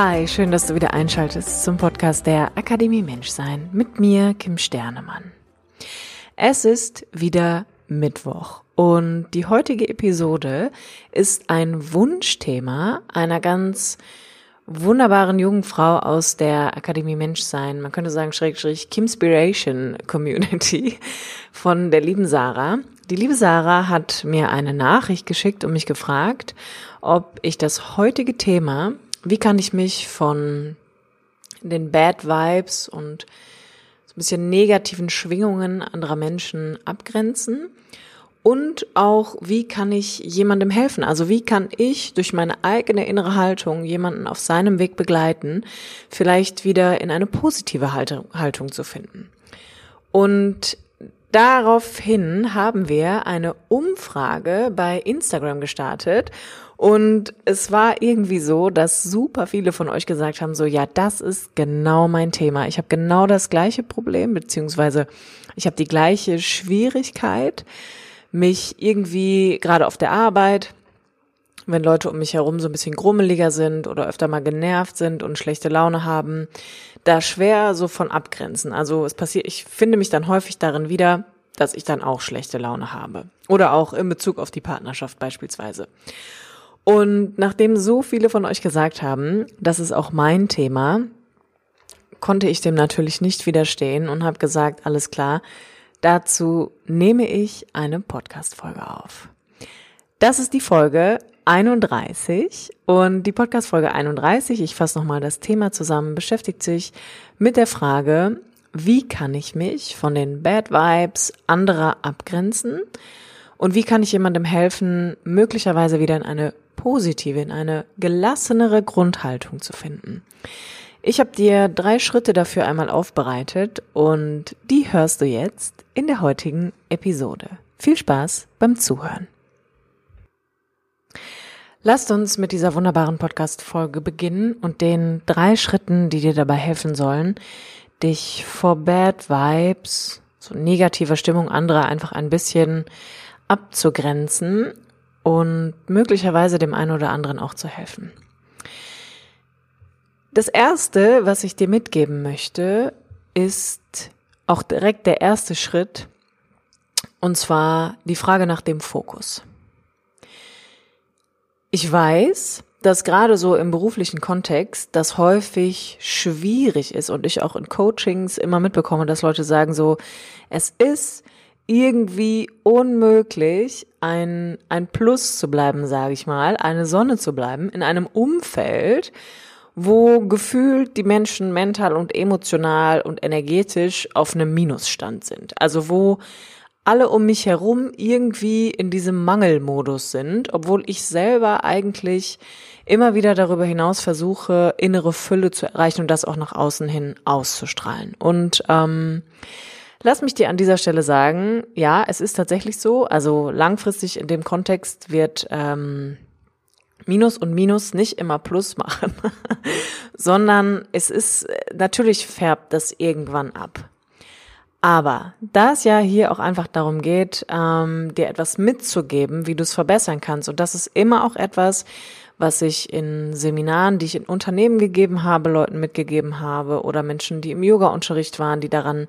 Hi, schön, dass du wieder einschaltest zum Podcast der Akademie Menschsein mit mir, Kim Sternemann. Es ist wieder Mittwoch und die heutige Episode ist ein Wunschthema einer ganz wunderbaren jungen Frau aus der Akademie Menschsein, man könnte sagen Schrägstrich Kimspiration Community von der lieben Sarah. Die liebe Sarah hat mir eine Nachricht geschickt und mich gefragt, ob ich das heutige Thema wie kann ich mich von den Bad Vibes und so ein bisschen negativen Schwingungen anderer Menschen abgrenzen? Und auch, wie kann ich jemandem helfen? Also wie kann ich durch meine eigene innere Haltung jemanden auf seinem Weg begleiten, vielleicht wieder in eine positive Haltung zu finden? Und daraufhin haben wir eine Umfrage bei Instagram gestartet und es war irgendwie so, dass super viele von euch gesagt haben, so ja, das ist genau mein Thema. Ich habe genau das gleiche Problem, beziehungsweise ich habe die gleiche Schwierigkeit, mich irgendwie gerade auf der Arbeit, wenn Leute um mich herum so ein bisschen grummeliger sind oder öfter mal genervt sind und schlechte Laune haben, da schwer so von abgrenzen. Also es passiert, ich finde mich dann häufig darin wieder, dass ich dann auch schlechte Laune habe. Oder auch in Bezug auf die Partnerschaft beispielsweise. Und nachdem so viele von euch gesagt haben, das ist auch mein Thema, konnte ich dem natürlich nicht widerstehen und habe gesagt, alles klar, dazu nehme ich eine Podcast-Folge auf. Das ist die Folge 31 und die Podcast-Folge 31, ich fasse nochmal das Thema zusammen, beschäftigt sich mit der Frage, wie kann ich mich von den Bad Vibes anderer abgrenzen und wie kann ich jemandem helfen, möglicherweise wieder in eine positive, in eine gelassenere Grundhaltung zu finden. Ich habe dir drei Schritte dafür einmal aufbereitet und die hörst du jetzt in der heutigen Episode. Viel Spaß beim Zuhören. Lasst uns mit dieser wunderbaren Podcast-Folge beginnen und den drei Schritten, die dir dabei helfen sollen, dich vor Bad Vibes, so negativer Stimmung anderer einfach ein bisschen abzugrenzen und möglicherweise dem einen oder anderen auch zu helfen. Das erste, was ich dir mitgeben möchte, ist auch direkt der erste Schritt, und zwar die Frage nach dem Fokus. Ich weiß, dass gerade so im beruflichen Kontext das häufig schwierig ist und ich auch in Coachings immer mitbekomme, dass Leute sagen so, es ist irgendwie unmöglich, ein, ein Plus zu bleiben, sage ich mal, eine Sonne zu bleiben, in einem Umfeld, wo gefühlt die Menschen mental und emotional und energetisch auf einem Minusstand sind. Also wo alle um mich herum irgendwie in diesem Mangelmodus sind, obwohl ich selber eigentlich immer wieder darüber hinaus versuche, innere Fülle zu erreichen und das auch nach außen hin auszustrahlen. Und ähm, Lass mich dir an dieser Stelle sagen, ja, es ist tatsächlich so. Also langfristig in dem Kontext wird ähm, Minus und Minus nicht immer Plus machen, sondern es ist natürlich färbt das irgendwann ab. Aber da es ja hier auch einfach darum geht, ähm, dir etwas mitzugeben, wie du es verbessern kannst, und das ist immer auch etwas, was ich in Seminaren, die ich in Unternehmen gegeben habe, Leuten mitgegeben habe oder Menschen, die im Yoga-Unterricht waren, die daran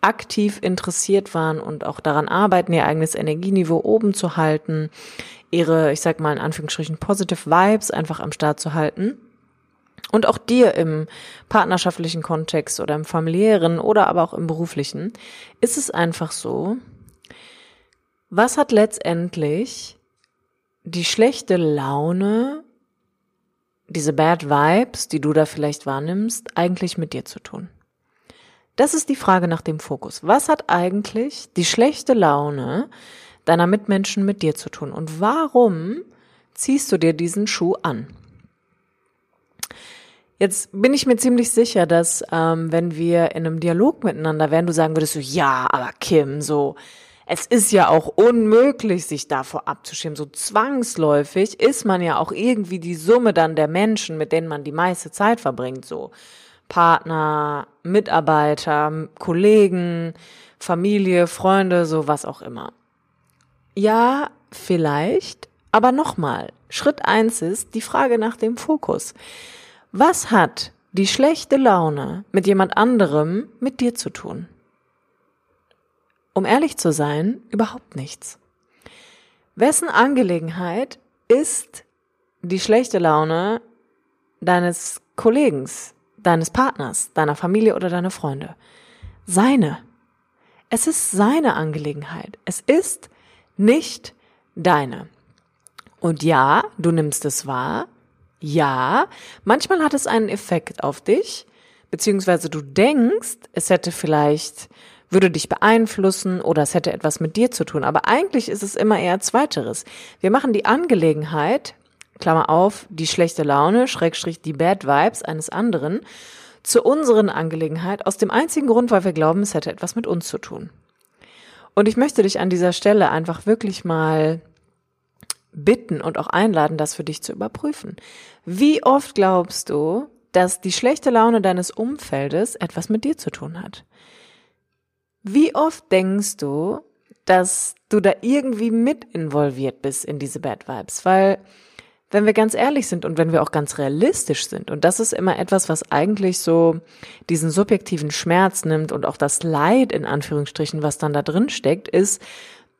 aktiv interessiert waren und auch daran arbeiten, ihr eigenes Energieniveau oben zu halten, ihre, ich sag mal in Anführungsstrichen, positive Vibes einfach am Start zu halten. Und auch dir im partnerschaftlichen Kontext oder im familiären oder aber auch im beruflichen ist es einfach so, was hat letztendlich die schlechte Laune, diese Bad Vibes, die du da vielleicht wahrnimmst, eigentlich mit dir zu tun? Das ist die Frage nach dem Fokus. Was hat eigentlich die schlechte Laune deiner Mitmenschen mit dir zu tun? Und warum ziehst du dir diesen Schuh an. Jetzt bin ich mir ziemlich sicher, dass ähm, wenn wir in einem Dialog miteinander wären, du sagen würdest so, ja, aber Kim, so, es ist ja auch unmöglich, sich davor abzuschirmen. So zwangsläufig ist man ja auch irgendwie die Summe dann der Menschen, mit denen man die meiste Zeit verbringt, so Partner, Mitarbeiter, Kollegen, Familie, Freunde, so was auch immer. Ja, vielleicht, aber nochmal, Schritt eins ist die Frage nach dem Fokus. Was hat die schlechte Laune mit jemand anderem mit dir zu tun? Um ehrlich zu sein, überhaupt nichts. Wessen Angelegenheit ist die schlechte Laune deines Kollegen, deines Partners, deiner Familie oder deiner Freunde? Seine. Es ist seine Angelegenheit. Es ist nicht deine. Und ja, du nimmst es wahr, ja, manchmal hat es einen Effekt auf dich, beziehungsweise du denkst, es hätte vielleicht, würde dich beeinflussen oder es hätte etwas mit dir zu tun. Aber eigentlich ist es immer eher Zweiteres. Wir machen die Angelegenheit, Klammer auf, die schlechte Laune, Schrägstrich die Bad Vibes eines anderen, zu unseren Angelegenheit aus dem einzigen Grund, weil wir glauben, es hätte etwas mit uns zu tun. Und ich möchte dich an dieser Stelle einfach wirklich mal bitten und auch einladen, das für dich zu überprüfen. Wie oft glaubst du, dass die schlechte Laune deines Umfeldes etwas mit dir zu tun hat? Wie oft denkst du, dass du da irgendwie mit involviert bist in diese Bad Vibes? Weil, wenn wir ganz ehrlich sind und wenn wir auch ganz realistisch sind, und das ist immer etwas, was eigentlich so diesen subjektiven Schmerz nimmt und auch das Leid in Anführungsstrichen, was dann da drin steckt, ist,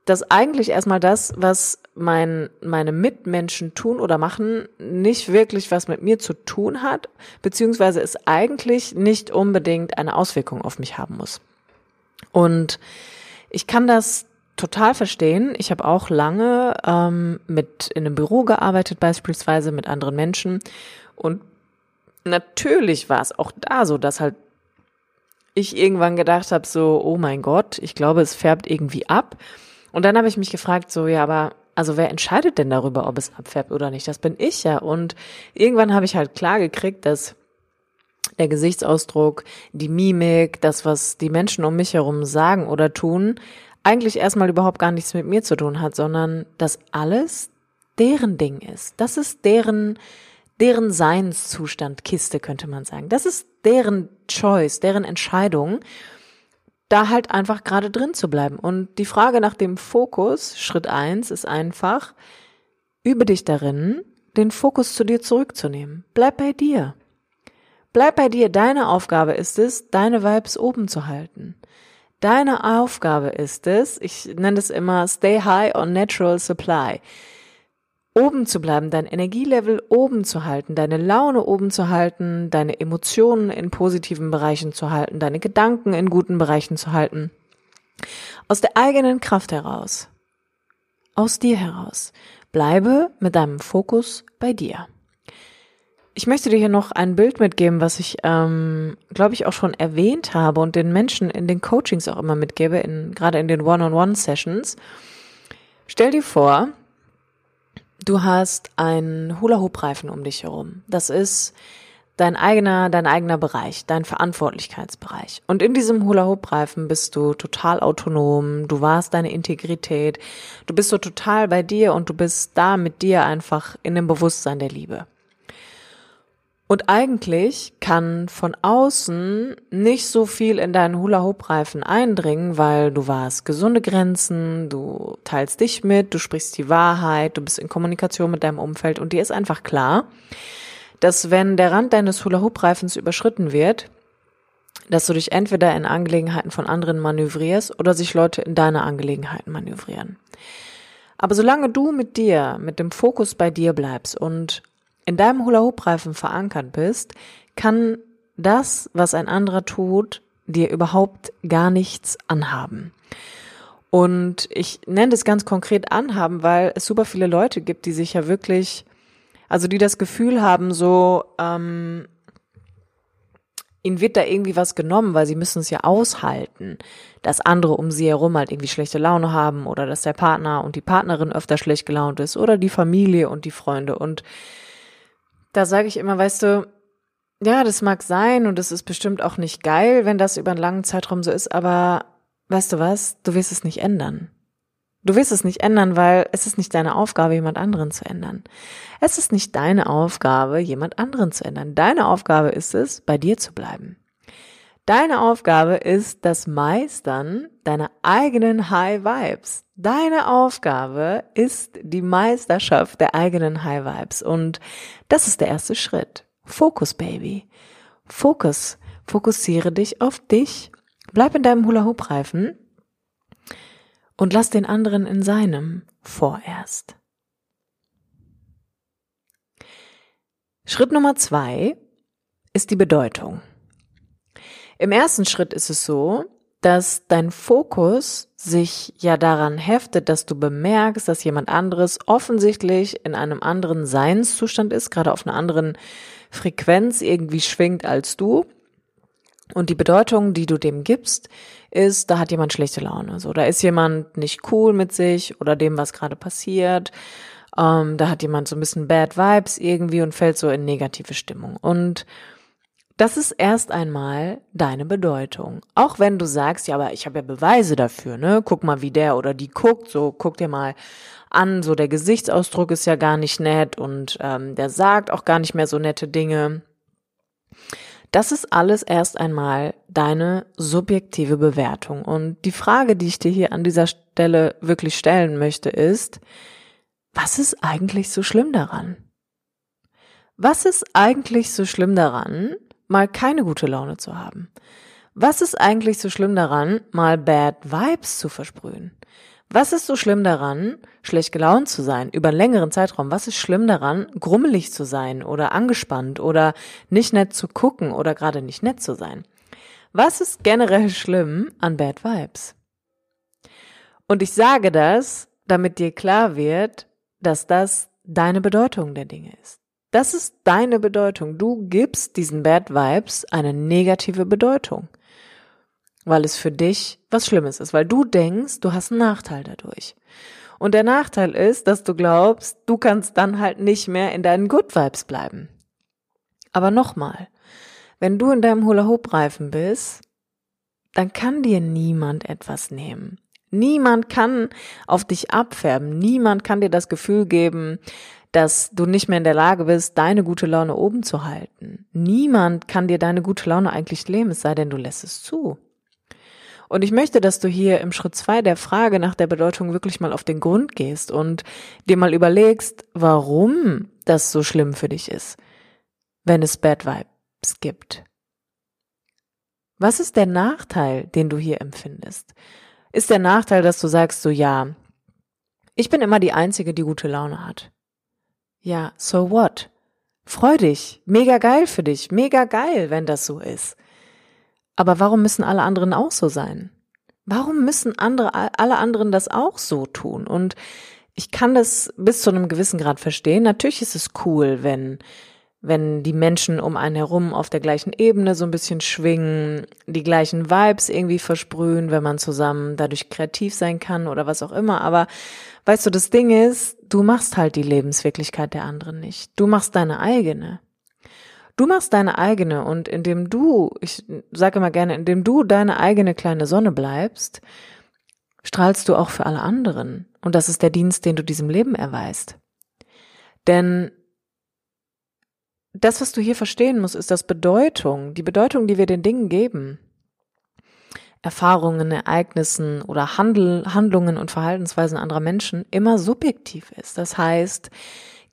dass eigentlich erstmal das, was mein, meine Mitmenschen tun oder machen, nicht wirklich was mit mir zu tun hat, beziehungsweise es eigentlich nicht unbedingt eine Auswirkung auf mich haben muss. Und ich kann das total verstehen. Ich habe auch lange ähm, mit in einem Büro gearbeitet, beispielsweise mit anderen Menschen. Und natürlich war es auch da so, dass halt ich irgendwann gedacht habe, so, oh mein Gott, ich glaube, es färbt irgendwie ab. Und dann habe ich mich gefragt, so, ja, aber also wer entscheidet denn darüber, ob es abfärbt oder nicht? Das bin ich ja. Und irgendwann habe ich halt klar gekriegt, dass der Gesichtsausdruck, die Mimik, das, was die Menschen um mich herum sagen oder tun, eigentlich erstmal überhaupt gar nichts mit mir zu tun hat, sondern dass alles deren Ding ist. Das ist deren, deren Seinszustand, Kiste könnte man sagen. Das ist deren Choice, deren Entscheidung da halt einfach gerade drin zu bleiben. Und die Frage nach dem Fokus, Schritt eins, ist einfach, übe dich darin, den Fokus zu dir zurückzunehmen. Bleib bei dir. Bleib bei dir. Deine Aufgabe ist es, deine Vibes oben zu halten. Deine Aufgabe ist es, ich nenne es immer Stay High on Natural Supply oben zu bleiben, dein Energielevel oben zu halten, deine Laune oben zu halten, deine Emotionen in positiven Bereichen zu halten, deine Gedanken in guten Bereichen zu halten. Aus der eigenen Kraft heraus, aus dir heraus, bleibe mit deinem Fokus bei dir. Ich möchte dir hier noch ein Bild mitgeben, was ich, ähm, glaube ich, auch schon erwähnt habe und den Menschen in den Coachings auch immer mitgebe, in, gerade in den One-on-One-Sessions. Stell dir vor, Du hast einen Hula-Hoop-Reifen um dich herum. Das ist dein eigener, dein eigener Bereich, dein Verantwortlichkeitsbereich. Und in diesem Hula-Hoop-Reifen bist du total autonom, du warst deine Integrität, du bist so total bei dir und du bist da mit dir einfach in dem Bewusstsein der Liebe. Und eigentlich kann von außen nicht so viel in deinen Hula-Hoop-Reifen eindringen, weil du warst gesunde Grenzen, du teilst dich mit, du sprichst die Wahrheit, du bist in Kommunikation mit deinem Umfeld und dir ist einfach klar, dass wenn der Rand deines Hula-Hoop-Reifens überschritten wird, dass du dich entweder in Angelegenheiten von anderen manövrierst oder sich Leute in deine Angelegenheiten manövrieren. Aber solange du mit dir, mit dem Fokus bei dir bleibst und in deinem Hula-Hoop-Reifen verankert bist, kann das, was ein anderer tut, dir überhaupt gar nichts anhaben. Und ich nenne das ganz konkret anhaben, weil es super viele Leute gibt, die sich ja wirklich, also die das Gefühl haben, so, ähm, ihnen wird da irgendwie was genommen, weil sie müssen es ja aushalten, dass andere um sie herum halt irgendwie schlechte Laune haben oder dass der Partner und die Partnerin öfter schlecht gelaunt ist oder die Familie und die Freunde. Und da sage ich immer, weißt du, ja, das mag sein und es ist bestimmt auch nicht geil, wenn das über einen langen Zeitraum so ist, aber weißt du was, du wirst es nicht ändern. Du wirst es nicht ändern, weil es ist nicht deine Aufgabe, jemand anderen zu ändern. Es ist nicht deine Aufgabe, jemand anderen zu ändern. Deine Aufgabe ist es, bei dir zu bleiben. Deine Aufgabe ist das Meistern deiner eigenen High Vibes. Deine Aufgabe ist die Meisterschaft der eigenen High Vibes. Und das ist der erste Schritt. Fokus, Baby. Fokus. Fokussiere dich auf dich. Bleib in deinem Hula-Hoop-Reifen und lass den anderen in seinem vorerst. Schritt Nummer zwei ist die Bedeutung. Im ersten Schritt ist es so, dass dein Fokus sich ja daran heftet, dass du bemerkst, dass jemand anderes offensichtlich in einem anderen Seinszustand ist, gerade auf einer anderen Frequenz irgendwie schwingt als du. Und die Bedeutung, die du dem gibst, ist, da hat jemand schlechte Laune. So, da ist jemand nicht cool mit sich oder dem, was gerade passiert. Ähm, da hat jemand so ein bisschen Bad Vibes irgendwie und fällt so in negative Stimmung. Und das ist erst einmal deine Bedeutung. Auch wenn du sagst, ja, aber ich habe ja Beweise dafür, ne? Guck mal, wie der oder die guckt, so guck dir mal an, so der Gesichtsausdruck ist ja gar nicht nett und ähm, der sagt auch gar nicht mehr so nette Dinge. Das ist alles erst einmal deine subjektive Bewertung. Und die Frage, die ich dir hier an dieser Stelle wirklich stellen möchte, ist, was ist eigentlich so schlimm daran? Was ist eigentlich so schlimm daran, mal keine gute Laune zu haben? Was ist eigentlich so schlimm daran, mal Bad Vibes zu versprühen? Was ist so schlimm daran, schlecht gelaunt zu sein über einen längeren Zeitraum? Was ist schlimm daran, grummelig zu sein oder angespannt oder nicht nett zu gucken oder gerade nicht nett zu sein? Was ist generell schlimm an Bad Vibes? Und ich sage das, damit dir klar wird, dass das deine Bedeutung der Dinge ist. Das ist deine Bedeutung. Du gibst diesen Bad Vibes eine negative Bedeutung weil es für dich was Schlimmes ist, weil du denkst, du hast einen Nachteil dadurch. Und der Nachteil ist, dass du glaubst, du kannst dann halt nicht mehr in deinen Good Vibes bleiben. Aber nochmal, wenn du in deinem Hula-Hoop-Reifen bist, dann kann dir niemand etwas nehmen. Niemand kann auf dich abfärben. Niemand kann dir das Gefühl geben, dass du nicht mehr in der Lage bist, deine gute Laune oben zu halten. Niemand kann dir deine gute Laune eigentlich leben, es sei denn, du lässt es zu. Und ich möchte, dass du hier im Schritt zwei der Frage nach der Bedeutung wirklich mal auf den Grund gehst und dir mal überlegst, warum das so schlimm für dich ist, wenn es Bad Vibes gibt. Was ist der Nachteil, den du hier empfindest? Ist der Nachteil, dass du sagst so, ja, ich bin immer die Einzige, die gute Laune hat. Ja, so what? Freu dich. Mega geil für dich. Mega geil, wenn das so ist. Aber warum müssen alle anderen auch so sein? Warum müssen andere, alle anderen das auch so tun? Und ich kann das bis zu einem gewissen Grad verstehen. Natürlich ist es cool, wenn, wenn die Menschen um einen herum auf der gleichen Ebene so ein bisschen schwingen, die gleichen Vibes irgendwie versprühen, wenn man zusammen dadurch kreativ sein kann oder was auch immer. Aber weißt du, das Ding ist, du machst halt die Lebenswirklichkeit der anderen nicht. Du machst deine eigene. Du machst deine eigene und indem du, ich sage immer gerne, indem du deine eigene kleine Sonne bleibst, strahlst du auch für alle anderen. Und das ist der Dienst, den du diesem Leben erweist. Denn das, was du hier verstehen musst, ist das Bedeutung, die Bedeutung, die wir den Dingen geben. Erfahrungen, Ereignissen oder Handel, Handlungen und Verhaltensweisen anderer Menschen immer subjektiv ist. Das heißt,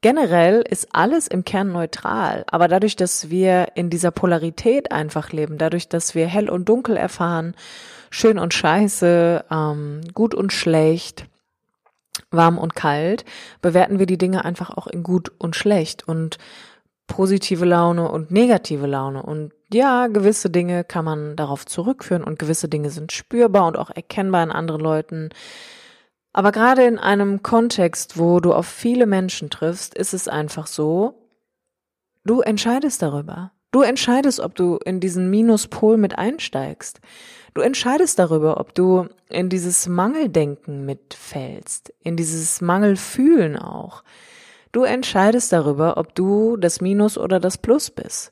Generell ist alles im Kern neutral, aber dadurch, dass wir in dieser Polarität einfach leben, dadurch, dass wir hell und dunkel erfahren, schön und scheiße, ähm, gut und schlecht, warm und kalt, bewerten wir die Dinge einfach auch in gut und schlecht und positive Laune und negative Laune. Und ja, gewisse Dinge kann man darauf zurückführen und gewisse Dinge sind spürbar und auch erkennbar in anderen Leuten. Aber gerade in einem Kontext, wo du auf viele Menschen triffst, ist es einfach so, du entscheidest darüber. Du entscheidest, ob du in diesen Minuspol mit einsteigst. Du entscheidest darüber, ob du in dieses Mangeldenken mitfällst, in dieses Mangelfühlen auch. Du entscheidest darüber, ob du das Minus oder das Plus bist.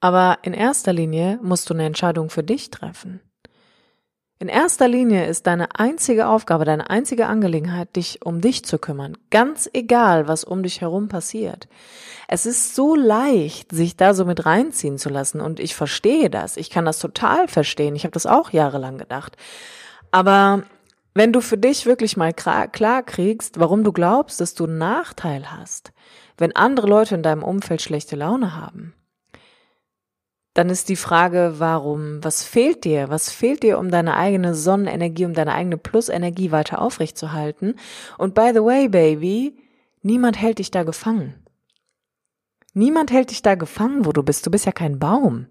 Aber in erster Linie musst du eine Entscheidung für dich treffen. In erster Linie ist deine einzige Aufgabe, deine einzige Angelegenheit, dich um dich zu kümmern. Ganz egal, was um dich herum passiert. Es ist so leicht, sich da so mit reinziehen zu lassen. Und ich verstehe das. Ich kann das total verstehen. Ich habe das auch jahrelang gedacht. Aber wenn du für dich wirklich mal klar kriegst, warum du glaubst, dass du einen Nachteil hast, wenn andere Leute in deinem Umfeld schlechte Laune haben, dann ist die Frage, warum, was fehlt dir? Was fehlt dir, um deine eigene Sonnenenergie, um deine eigene Plusenergie weiter aufrechtzuerhalten? Und by the way, Baby, niemand hält dich da gefangen. Niemand hält dich da gefangen, wo du bist. Du bist ja kein Baum,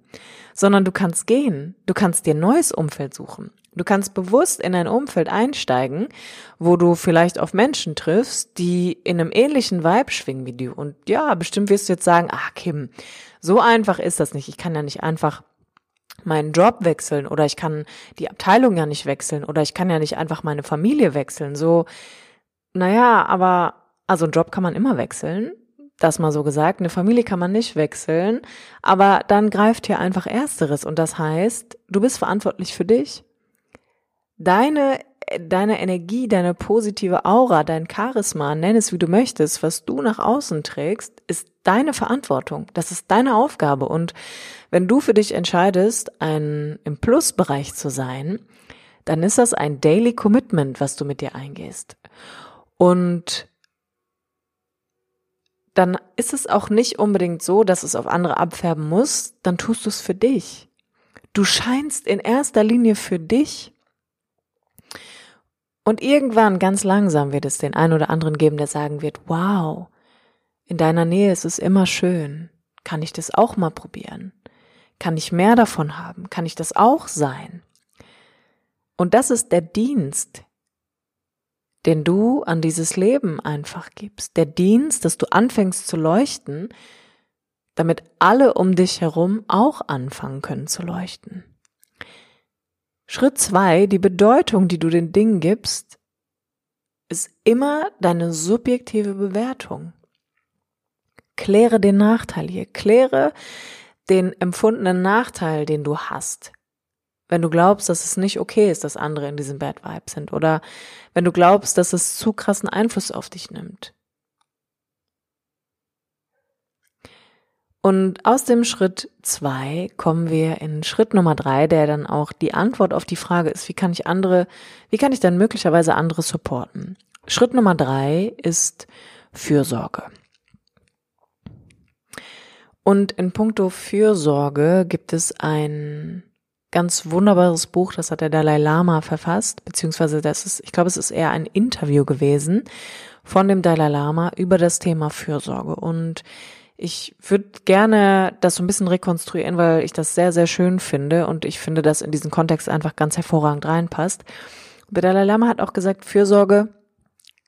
sondern du kannst gehen. Du kannst dir ein neues Umfeld suchen. Du kannst bewusst in ein Umfeld einsteigen, wo du vielleicht auf Menschen triffst, die in einem ähnlichen Vibe schwingen wie du. Und ja, bestimmt wirst du jetzt sagen, ah, Kim, so einfach ist das nicht. Ich kann ja nicht einfach meinen Job wechseln oder ich kann die Abteilung ja nicht wechseln oder ich kann ja nicht einfach meine Familie wechseln. So, naja, aber, also einen Job kann man immer wechseln das mal so gesagt. Eine Familie kann man nicht wechseln, aber dann greift hier einfach Ersteres und das heißt, du bist verantwortlich für dich. Deine, deine Energie, deine positive Aura, dein Charisma, nenn es wie du möchtest, was du nach außen trägst, ist deine Verantwortung. Das ist deine Aufgabe und wenn du für dich entscheidest, ein im Plusbereich zu sein, dann ist das ein Daily Commitment, was du mit dir eingehst. Und dann ist es auch nicht unbedingt so, dass es auf andere abfärben muss, dann tust du es für dich. Du scheinst in erster Linie für dich. Und irgendwann ganz langsam wird es den einen oder anderen geben, der sagen wird, wow, in deiner Nähe ist es immer schön. Kann ich das auch mal probieren? Kann ich mehr davon haben? Kann ich das auch sein? Und das ist der Dienst, den du an dieses Leben einfach gibst. Der Dienst, dass du anfängst zu leuchten, damit alle um dich herum auch anfangen können zu leuchten. Schritt zwei, die Bedeutung, die du den Dingen gibst, ist immer deine subjektive Bewertung. Kläre den Nachteil hier, kläre den empfundenen Nachteil, den du hast wenn du glaubst, dass es nicht okay ist, dass andere in diesem Bad Vibe sind oder wenn du glaubst, dass es zu krassen Einfluss auf dich nimmt. Und aus dem Schritt zwei kommen wir in Schritt Nummer drei, der dann auch die Antwort auf die Frage ist, wie kann ich andere, wie kann ich dann möglicherweise andere supporten? Schritt Nummer drei ist Fürsorge. Und in puncto Fürsorge gibt es ein ganz wunderbares Buch, das hat der Dalai Lama verfasst, beziehungsweise das ist, ich glaube, es ist eher ein Interview gewesen von dem Dalai Lama über das Thema Fürsorge. Und ich würde gerne das so ein bisschen rekonstruieren, weil ich das sehr, sehr schön finde und ich finde, dass in diesen Kontext einfach ganz hervorragend reinpasst. Der Dalai Lama hat auch gesagt, Fürsorge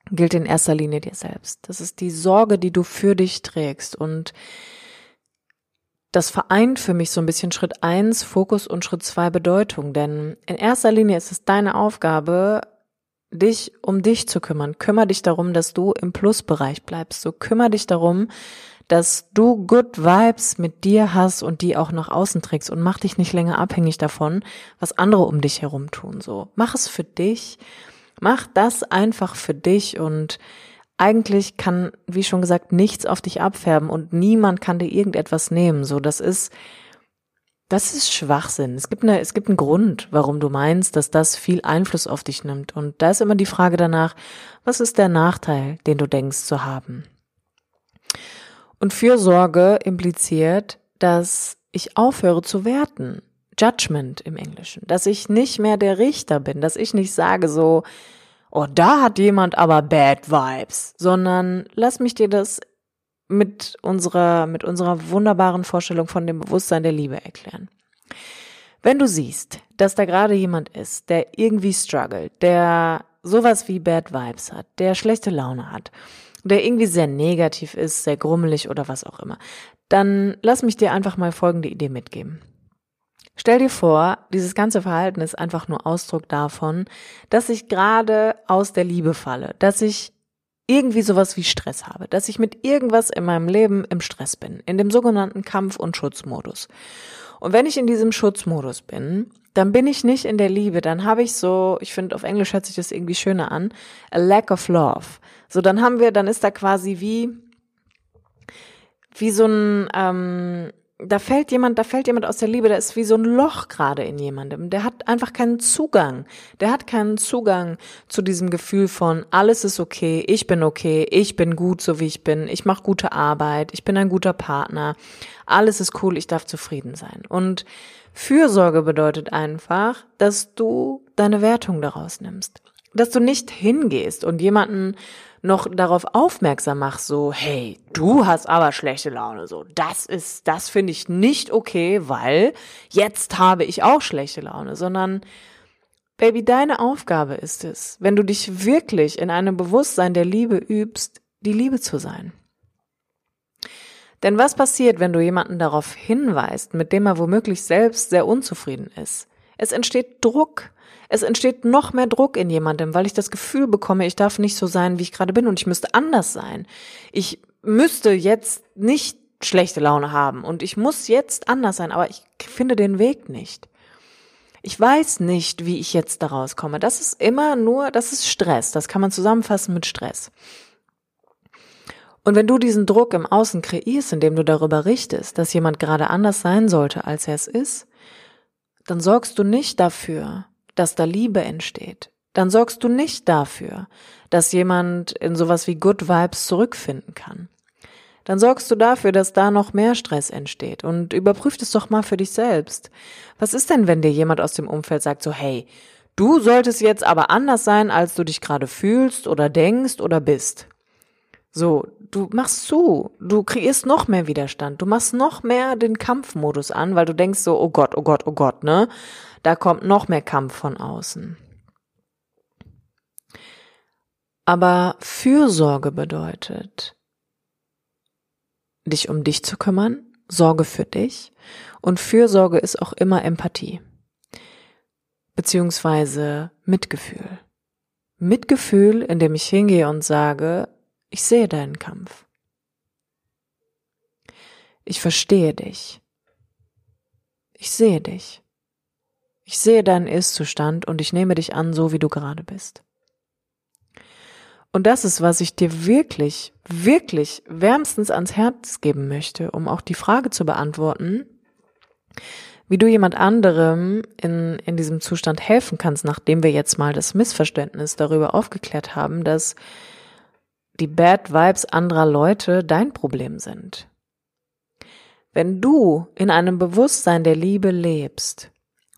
gilt in erster Linie dir selbst. Das ist die Sorge, die du für dich trägst und das vereint für mich so ein bisschen Schritt eins Fokus und Schritt zwei Bedeutung. Denn in erster Linie ist es deine Aufgabe, dich um dich zu kümmern. Kümmer dich darum, dass du im Plusbereich bleibst. So kümmer dich darum, dass du Good Vibes mit dir hast und die auch nach außen trägst und mach dich nicht länger abhängig davon, was andere um dich herum tun. So, mach es für dich. Mach das einfach für dich und eigentlich kann, wie schon gesagt, nichts auf dich abfärben und niemand kann dir irgendetwas nehmen. So, das ist, das ist Schwachsinn. Es gibt eine, es gibt einen Grund, warum du meinst, dass das viel Einfluss auf dich nimmt. Und da ist immer die Frage danach, was ist der Nachteil, den du denkst zu haben? Und Fürsorge impliziert, dass ich aufhöre zu werten. Judgment im Englischen. Dass ich nicht mehr der Richter bin, dass ich nicht sage so, oh, da hat jemand aber Bad Vibes, sondern lass mich dir das mit unserer, mit unserer wunderbaren Vorstellung von dem Bewusstsein der Liebe erklären. Wenn du siehst, dass da gerade jemand ist, der irgendwie struggelt, der sowas wie Bad Vibes hat, der schlechte Laune hat, der irgendwie sehr negativ ist, sehr grummelig oder was auch immer, dann lass mich dir einfach mal folgende Idee mitgeben. Stell dir vor, dieses ganze Verhalten ist einfach nur Ausdruck davon, dass ich gerade aus der Liebe falle, dass ich irgendwie sowas wie Stress habe, dass ich mit irgendwas in meinem Leben im Stress bin, in dem sogenannten Kampf- und Schutzmodus. Und wenn ich in diesem Schutzmodus bin, dann bin ich nicht in der Liebe, dann habe ich so, ich finde auf Englisch hört sich das irgendwie schöner an, a lack of love. So, dann haben wir, dann ist da quasi wie, wie so ein, ähm, da fällt jemand, da fällt jemand aus der Liebe, der ist wie so ein Loch gerade in jemandem. Der hat einfach keinen Zugang. Der hat keinen Zugang zu diesem Gefühl von alles ist okay, ich bin okay, ich bin gut, so wie ich bin, ich mache gute Arbeit, ich bin ein guter Partner, alles ist cool, ich darf zufrieden sein. Und Fürsorge bedeutet einfach, dass du deine Wertung daraus nimmst. Dass du nicht hingehst und jemanden noch darauf aufmerksam machst, so, hey, du hast aber schlechte Laune, so, das ist, das finde ich nicht okay, weil jetzt habe ich auch schlechte Laune, sondern, Baby, deine Aufgabe ist es, wenn du dich wirklich in einem Bewusstsein der Liebe übst, die Liebe zu sein. Denn was passiert, wenn du jemanden darauf hinweist, mit dem er womöglich selbst sehr unzufrieden ist? Es entsteht Druck. Es entsteht noch mehr Druck in jemandem, weil ich das Gefühl bekomme, ich darf nicht so sein, wie ich gerade bin und ich müsste anders sein. Ich müsste jetzt nicht schlechte Laune haben und ich muss jetzt anders sein, aber ich finde den Weg nicht. Ich weiß nicht, wie ich jetzt daraus komme. Das ist immer nur, das ist Stress. Das kann man zusammenfassen mit Stress. Und wenn du diesen Druck im Außen kreierst, indem du darüber richtest, dass jemand gerade anders sein sollte, als er es ist, dann sorgst du nicht dafür, dass da Liebe entsteht. Dann sorgst du nicht dafür, dass jemand in sowas wie Good Vibes zurückfinden kann. Dann sorgst du dafür, dass da noch mehr Stress entsteht und überprüf es doch mal für dich selbst. Was ist denn, wenn dir jemand aus dem Umfeld sagt so, hey, du solltest jetzt aber anders sein, als du dich gerade fühlst oder denkst oder bist? So, du machst zu, du kreierst noch mehr Widerstand, du machst noch mehr den Kampfmodus an, weil du denkst so, oh Gott, oh Gott, oh Gott, ne? Da kommt noch mehr Kampf von außen. Aber Fürsorge bedeutet, dich um dich zu kümmern, Sorge für dich und Fürsorge ist auch immer Empathie. Beziehungsweise Mitgefühl. Mitgefühl, indem ich hingehe und sage, ich sehe deinen Kampf. Ich verstehe dich. Ich sehe dich. Ich sehe deinen Ist-Zustand und ich nehme dich an, so wie du gerade bist. Und das ist, was ich dir wirklich, wirklich wärmstens ans Herz geben möchte, um auch die Frage zu beantworten, wie du jemand anderem in, in diesem Zustand helfen kannst, nachdem wir jetzt mal das Missverständnis darüber aufgeklärt haben, dass die Bad Vibes anderer Leute dein Problem sind. Wenn du in einem Bewusstsein der Liebe lebst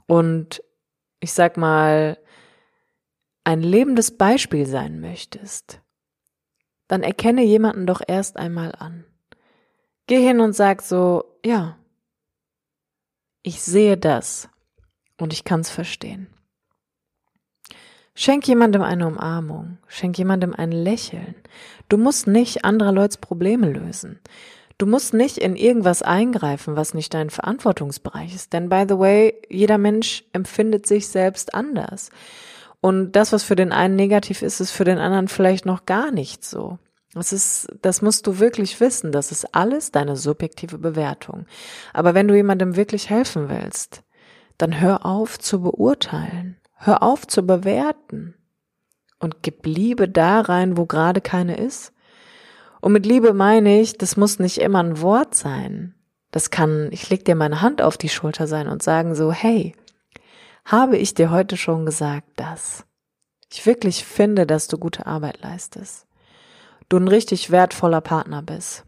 und ich sag mal ein lebendes Beispiel sein möchtest, dann erkenne jemanden doch erst einmal an. Geh hin und sag so, ja, ich sehe das und ich kann's verstehen. Schenk jemandem eine Umarmung, schenk jemandem ein Lächeln. Du musst nicht anderer Leuts Probleme lösen. Du musst nicht in irgendwas eingreifen, was nicht dein Verantwortungsbereich ist. Denn by the way, jeder Mensch empfindet sich selbst anders. Und das, was für den einen negativ ist, ist für den anderen vielleicht noch gar nicht so. Das ist, das musst du wirklich wissen. Das ist alles deine subjektive Bewertung. Aber wenn du jemandem wirklich helfen willst, dann hör auf zu beurteilen. Hör auf zu bewerten und gib Liebe da rein, wo gerade keine ist. Und mit Liebe meine ich, das muss nicht immer ein Wort sein. Das kann, ich leg dir meine Hand auf die Schulter sein und sagen so, hey, habe ich dir heute schon gesagt, dass ich wirklich finde, dass du gute Arbeit leistest. Du ein richtig wertvoller Partner bist.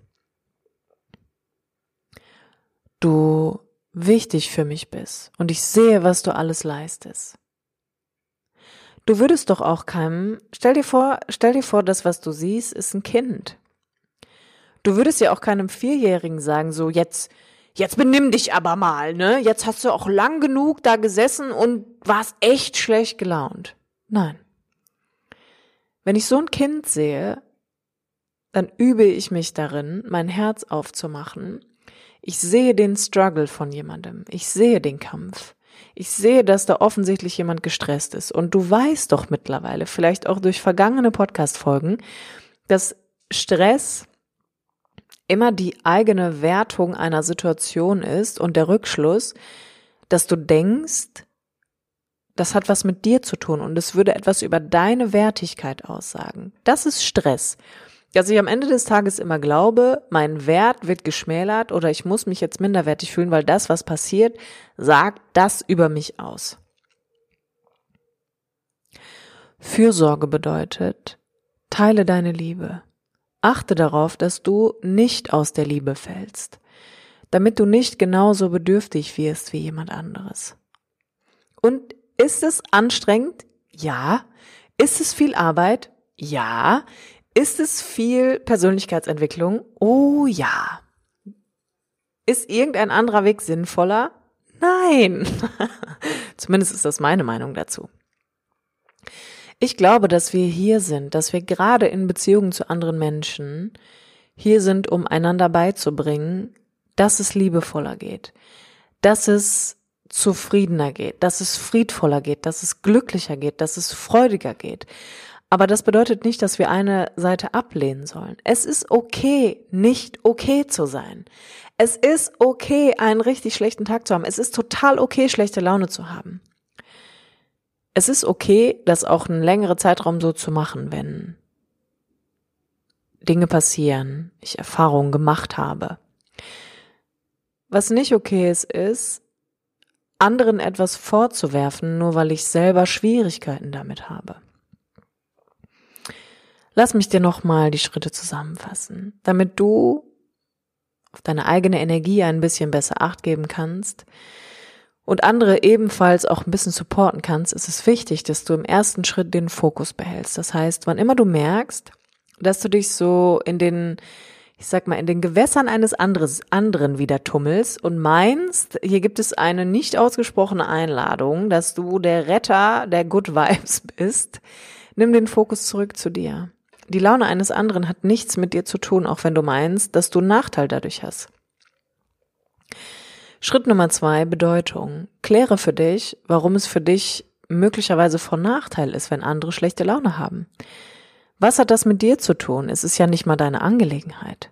Du wichtig für mich bist und ich sehe, was du alles leistest. Du würdest doch auch keinem, stell dir vor, stell dir vor, das, was du siehst, ist ein Kind. Du würdest ja auch keinem Vierjährigen sagen, so jetzt, jetzt benimm dich aber mal, ne? Jetzt hast du auch lang genug da gesessen und warst echt schlecht gelaunt. Nein. Wenn ich so ein Kind sehe, dann übe ich mich darin, mein Herz aufzumachen. Ich sehe den Struggle von jemandem. Ich sehe den Kampf. Ich sehe, dass da offensichtlich jemand gestresst ist. Und du weißt doch mittlerweile, vielleicht auch durch vergangene Podcast-Folgen, dass Stress immer die eigene Wertung einer Situation ist und der Rückschluss, dass du denkst, das hat was mit dir zu tun und es würde etwas über deine Wertigkeit aussagen. Das ist Stress. Dass ich am Ende des Tages immer glaube, mein Wert wird geschmälert oder ich muss mich jetzt minderwertig fühlen, weil das, was passiert, sagt das über mich aus. Fürsorge bedeutet, teile deine Liebe. Achte darauf, dass du nicht aus der Liebe fällst, damit du nicht genauso bedürftig wirst wie jemand anderes. Und ist es anstrengend? Ja. Ist es viel Arbeit? Ja. Ist es viel Persönlichkeitsentwicklung? Oh ja. Ist irgendein anderer Weg sinnvoller? Nein. Zumindest ist das meine Meinung dazu. Ich glaube, dass wir hier sind, dass wir gerade in Beziehungen zu anderen Menschen hier sind, um einander beizubringen, dass es liebevoller geht, dass es zufriedener geht, dass es friedvoller geht, dass es glücklicher geht, dass es freudiger geht. Aber das bedeutet nicht, dass wir eine Seite ablehnen sollen. Es ist okay, nicht okay zu sein. Es ist okay, einen richtig schlechten Tag zu haben. Es ist total okay, schlechte Laune zu haben. Es ist okay, das auch einen längeren Zeitraum so zu machen, wenn Dinge passieren, ich Erfahrungen gemacht habe. Was nicht okay ist, ist, anderen etwas vorzuwerfen, nur weil ich selber Schwierigkeiten damit habe. Lass mich dir nochmal die Schritte zusammenfassen, damit du auf deine eigene Energie ein bisschen besser acht geben kannst und andere ebenfalls auch ein bisschen supporten kannst, ist es wichtig, dass du im ersten Schritt den Fokus behältst. Das heißt, wann immer du merkst, dass du dich so in den ich sag mal, in den Gewässern eines anderes, anderen wieder tummelst und meinst, hier gibt es eine nicht ausgesprochene Einladung, dass du der Retter der Good Vibes bist, nimm den Fokus zurück zu dir. Die Laune eines anderen hat nichts mit dir zu tun, auch wenn du meinst, dass du einen Nachteil dadurch hast. Schritt Nummer zwei, Bedeutung. Kläre für dich, warum es für dich möglicherweise von Nachteil ist, wenn andere schlechte Laune haben. Was hat das mit dir zu tun? Es ist ja nicht mal deine Angelegenheit.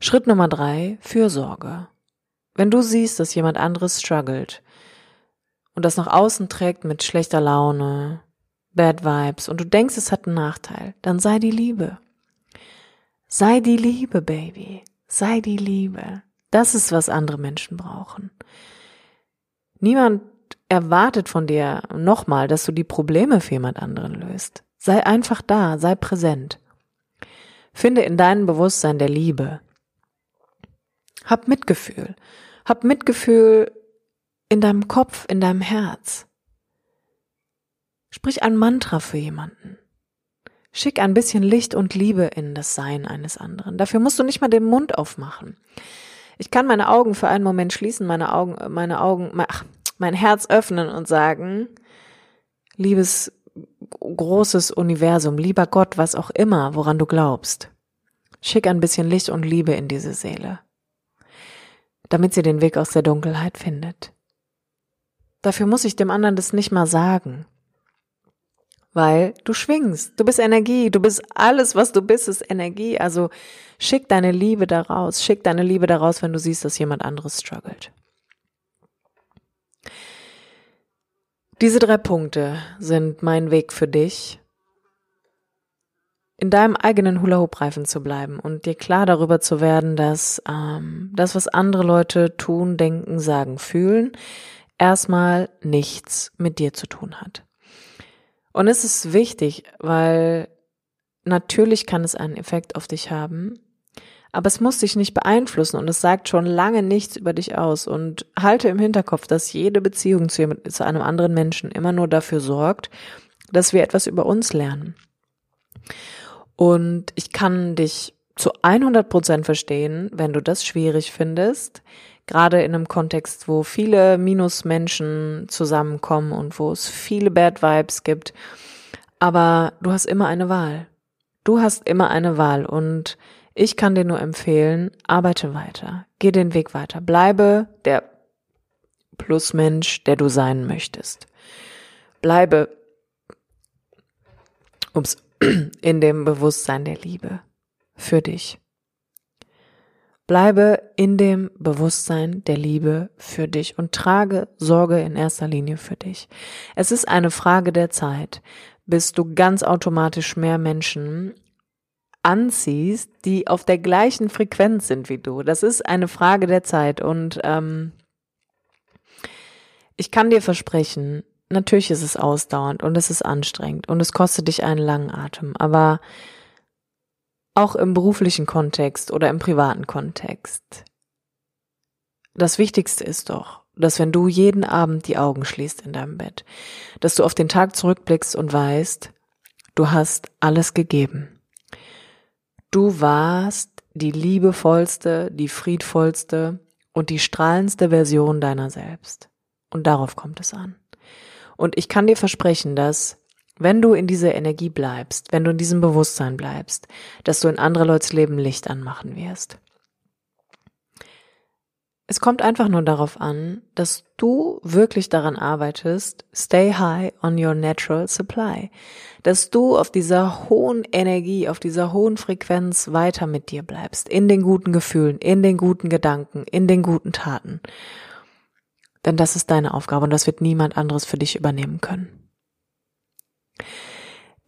Schritt Nummer drei, Fürsorge. Wenn du siehst, dass jemand anderes struggelt und das nach außen trägt mit schlechter Laune, Bad Vibes und du denkst, es hat einen Nachteil, dann sei die Liebe. Sei die Liebe, Baby. Sei die Liebe. Das ist, was andere Menschen brauchen. Niemand erwartet von dir nochmal, dass du die Probleme für jemand anderen löst. Sei einfach da, sei präsent. Finde in deinem Bewusstsein der Liebe. Hab Mitgefühl. Hab Mitgefühl in deinem Kopf, in deinem Herz. Sprich ein Mantra für jemanden. Schick ein bisschen Licht und Liebe in das Sein eines anderen. Dafür musst du nicht mal den Mund aufmachen. Ich kann meine Augen für einen Moment schließen, meine Augen, meine Augen, ach, mein Herz öffnen und sagen, liebes großes Universum, lieber Gott, was auch immer, woran du glaubst. Schick ein bisschen Licht und Liebe in diese Seele, damit sie den Weg aus der Dunkelheit findet. Dafür muss ich dem anderen das nicht mal sagen, weil du schwingst, du bist Energie, du bist alles, was du bist, ist Energie. Also schick deine Liebe daraus, schick deine Liebe daraus, wenn du siehst, dass jemand anderes struggelt. Diese drei Punkte sind mein Weg für dich, in deinem eigenen Hula-Hoop-Reifen zu bleiben und dir klar darüber zu werden, dass ähm, das, was andere Leute tun, denken, sagen, fühlen, erstmal nichts mit dir zu tun hat. Und es ist wichtig, weil natürlich kann es einen Effekt auf dich haben, aber es muss dich nicht beeinflussen und es sagt schon lange nichts über dich aus. Und halte im Hinterkopf, dass jede Beziehung zu, zu einem anderen Menschen immer nur dafür sorgt, dass wir etwas über uns lernen. Und ich kann dich zu 100 Prozent verstehen, wenn du das schwierig findest, gerade in einem Kontext, wo viele Minusmenschen zusammenkommen und wo es viele Bad Vibes gibt. Aber du hast immer eine Wahl. Du hast immer eine Wahl und ich kann dir nur empfehlen, arbeite weiter, geh den Weg weiter, bleibe der Plusmensch, der du sein möchtest. Bleibe ups, in dem Bewusstsein der Liebe für dich. Bleibe in dem Bewusstsein der Liebe für dich und trage Sorge in erster Linie für dich. Es ist eine Frage der Zeit, bis du ganz automatisch mehr Menschen anziehst, die auf der gleichen Frequenz sind wie du. Das ist eine Frage der Zeit und ähm, ich kann dir versprechen, natürlich ist es ausdauernd und es ist anstrengend und es kostet dich einen langen Atem, aber auch im beruflichen Kontext oder im privaten Kontext. Das Wichtigste ist doch, dass wenn du jeden Abend die Augen schließt in deinem Bett, dass du auf den Tag zurückblickst und weißt, du hast alles gegeben. Du warst die liebevollste, die friedvollste und die strahlendste Version deiner selbst. Und darauf kommt es an. Und ich kann dir versprechen, dass wenn du in dieser Energie bleibst, wenn du in diesem Bewusstsein bleibst, dass du in andere Leute's Leben Licht anmachen wirst. Es kommt einfach nur darauf an, dass du wirklich daran arbeitest, stay high on your natural supply, dass du auf dieser hohen Energie, auf dieser hohen Frequenz weiter mit dir bleibst, in den guten Gefühlen, in den guten Gedanken, in den guten Taten. Denn das ist deine Aufgabe und das wird niemand anderes für dich übernehmen können.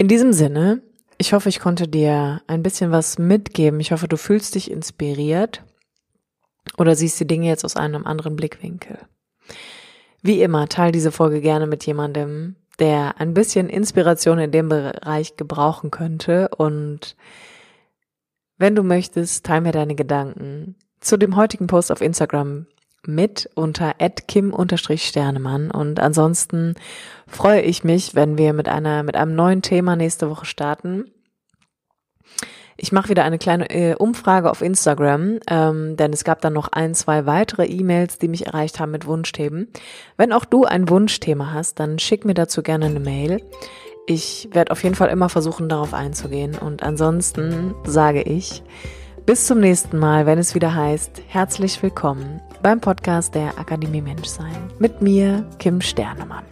In diesem Sinne, ich hoffe, ich konnte dir ein bisschen was mitgeben. Ich hoffe, du fühlst dich inspiriert oder siehst die Dinge jetzt aus einem anderen Blickwinkel. Wie immer, teile diese Folge gerne mit jemandem, der ein bisschen Inspiration in dem Bereich gebrauchen könnte. Und wenn du möchtest, teile mir deine Gedanken zu dem heutigen Post auf Instagram mit unter kim-sternemann und ansonsten freue ich mich, wenn wir mit einer mit einem neuen Thema nächste Woche starten. Ich mache wieder eine kleine äh, Umfrage auf Instagram, ähm, denn es gab dann noch ein, zwei weitere E-Mails, die mich erreicht haben mit Wunschthemen. Wenn auch du ein Wunschthema hast, dann schick mir dazu gerne eine Mail. Ich werde auf jeden Fall immer versuchen, darauf einzugehen. Und ansonsten sage ich, bis zum nächsten Mal, wenn es wieder heißt, herzlich willkommen beim Podcast der Akademie Menschsein mit mir, Kim Sternemann.